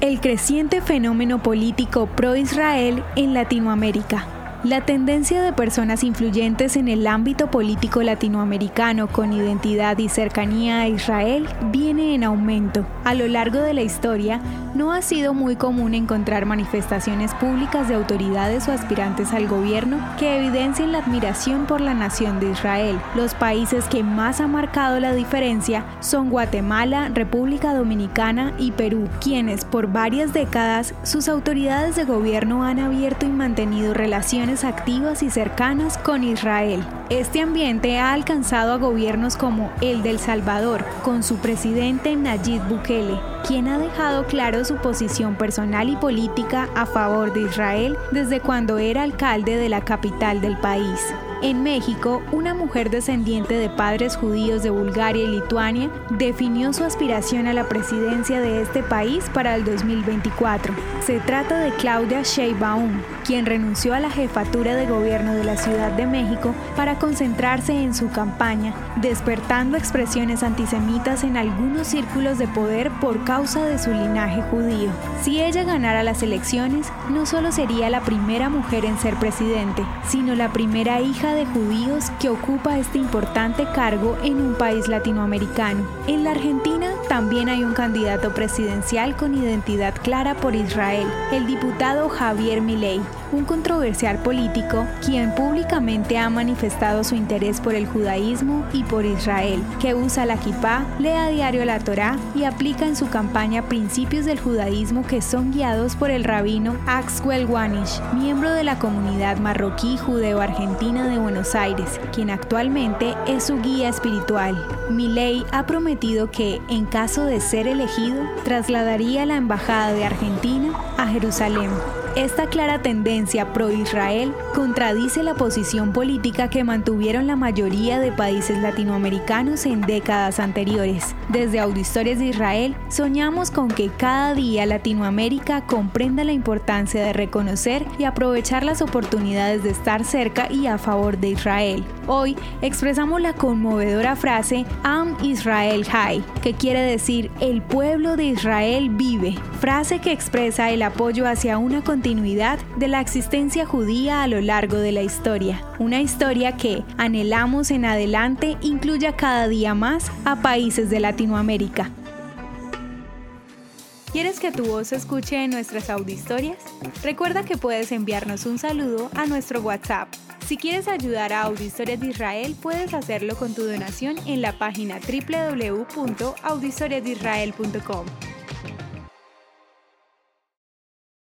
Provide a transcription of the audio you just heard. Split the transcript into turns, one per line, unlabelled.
el creciente fenómeno político pro-Israel en Latinoamérica. La tendencia de personas influyentes en el ámbito político latinoamericano con identidad y cercanía a Israel viene en aumento. A lo largo de la historia, no ha sido muy común encontrar manifestaciones públicas de autoridades o aspirantes al gobierno que evidencien la admiración por la nación de Israel. Los países que más han marcado la diferencia son Guatemala, República Dominicana y Perú, quienes por varias décadas sus autoridades de gobierno han abierto y mantenido relaciones activas y cercanas con Israel. Este ambiente ha alcanzado a gobiernos como el del Salvador, con su presidente Nayib Bukele, quien ha dejado claro su posición personal y política a favor de Israel desde cuando era alcalde de la capital del país. En México, una mujer descendiente de padres judíos de Bulgaria y Lituania definió su aspiración a la presidencia de este país para el 2024. Se trata de Claudia Sheinbaum, quien renunció a la jefatura de gobierno de la Ciudad de México para concentrarse en su campaña, despertando expresiones antisemitas en algunos círculos de poder por causa de su linaje judío. Si ella ganara las elecciones, no solo sería la primera mujer en ser presidente, sino la primera hija de judíos que ocupa este importante cargo en un país latinoamericano. En la Argentina también hay un candidato presidencial con identidad clara por Israel, el diputado Javier Milei, un controversial político quien públicamente ha manifestado su interés por el judaísmo y por Israel, que usa la kippah, lee a diario la Torá y aplica en su campaña principios del judaísmo que son guiados por el rabino Axwell Wanish, miembro de la comunidad marroquí judeo-argentina de Buenos Aires, quien actualmente es su guía espiritual. Milei ha prometido que, en caso de ser elegido, trasladaría la embajada de Argentina a Jerusalén. Esta clara tendencia pro-Israel contradice la posición política que mantuvieron la mayoría de países latinoamericanos en décadas anteriores. Desde Auditores de Israel, soñamos con que cada día Latinoamérica comprenda la importancia de reconocer y aprovechar las oportunidades de estar cerca y a favor de Israel. Hoy expresamos la conmovedora frase Am Israel High, que quiere decir el pueblo de Israel vive, frase que expresa el apoyo hacia una continuidad de la existencia judía a lo largo de la historia, una historia que anhelamos en adelante incluya cada día más a países de Latinoamérica. ¿Quieres que tu voz se escuche en nuestras auditorias? Recuerda que puedes enviarnos un saludo a nuestro WhatsApp. Si quieres ayudar a Auditorias de Israel, puedes hacerlo con tu donación en la página www.auditoriasdeisrael.com.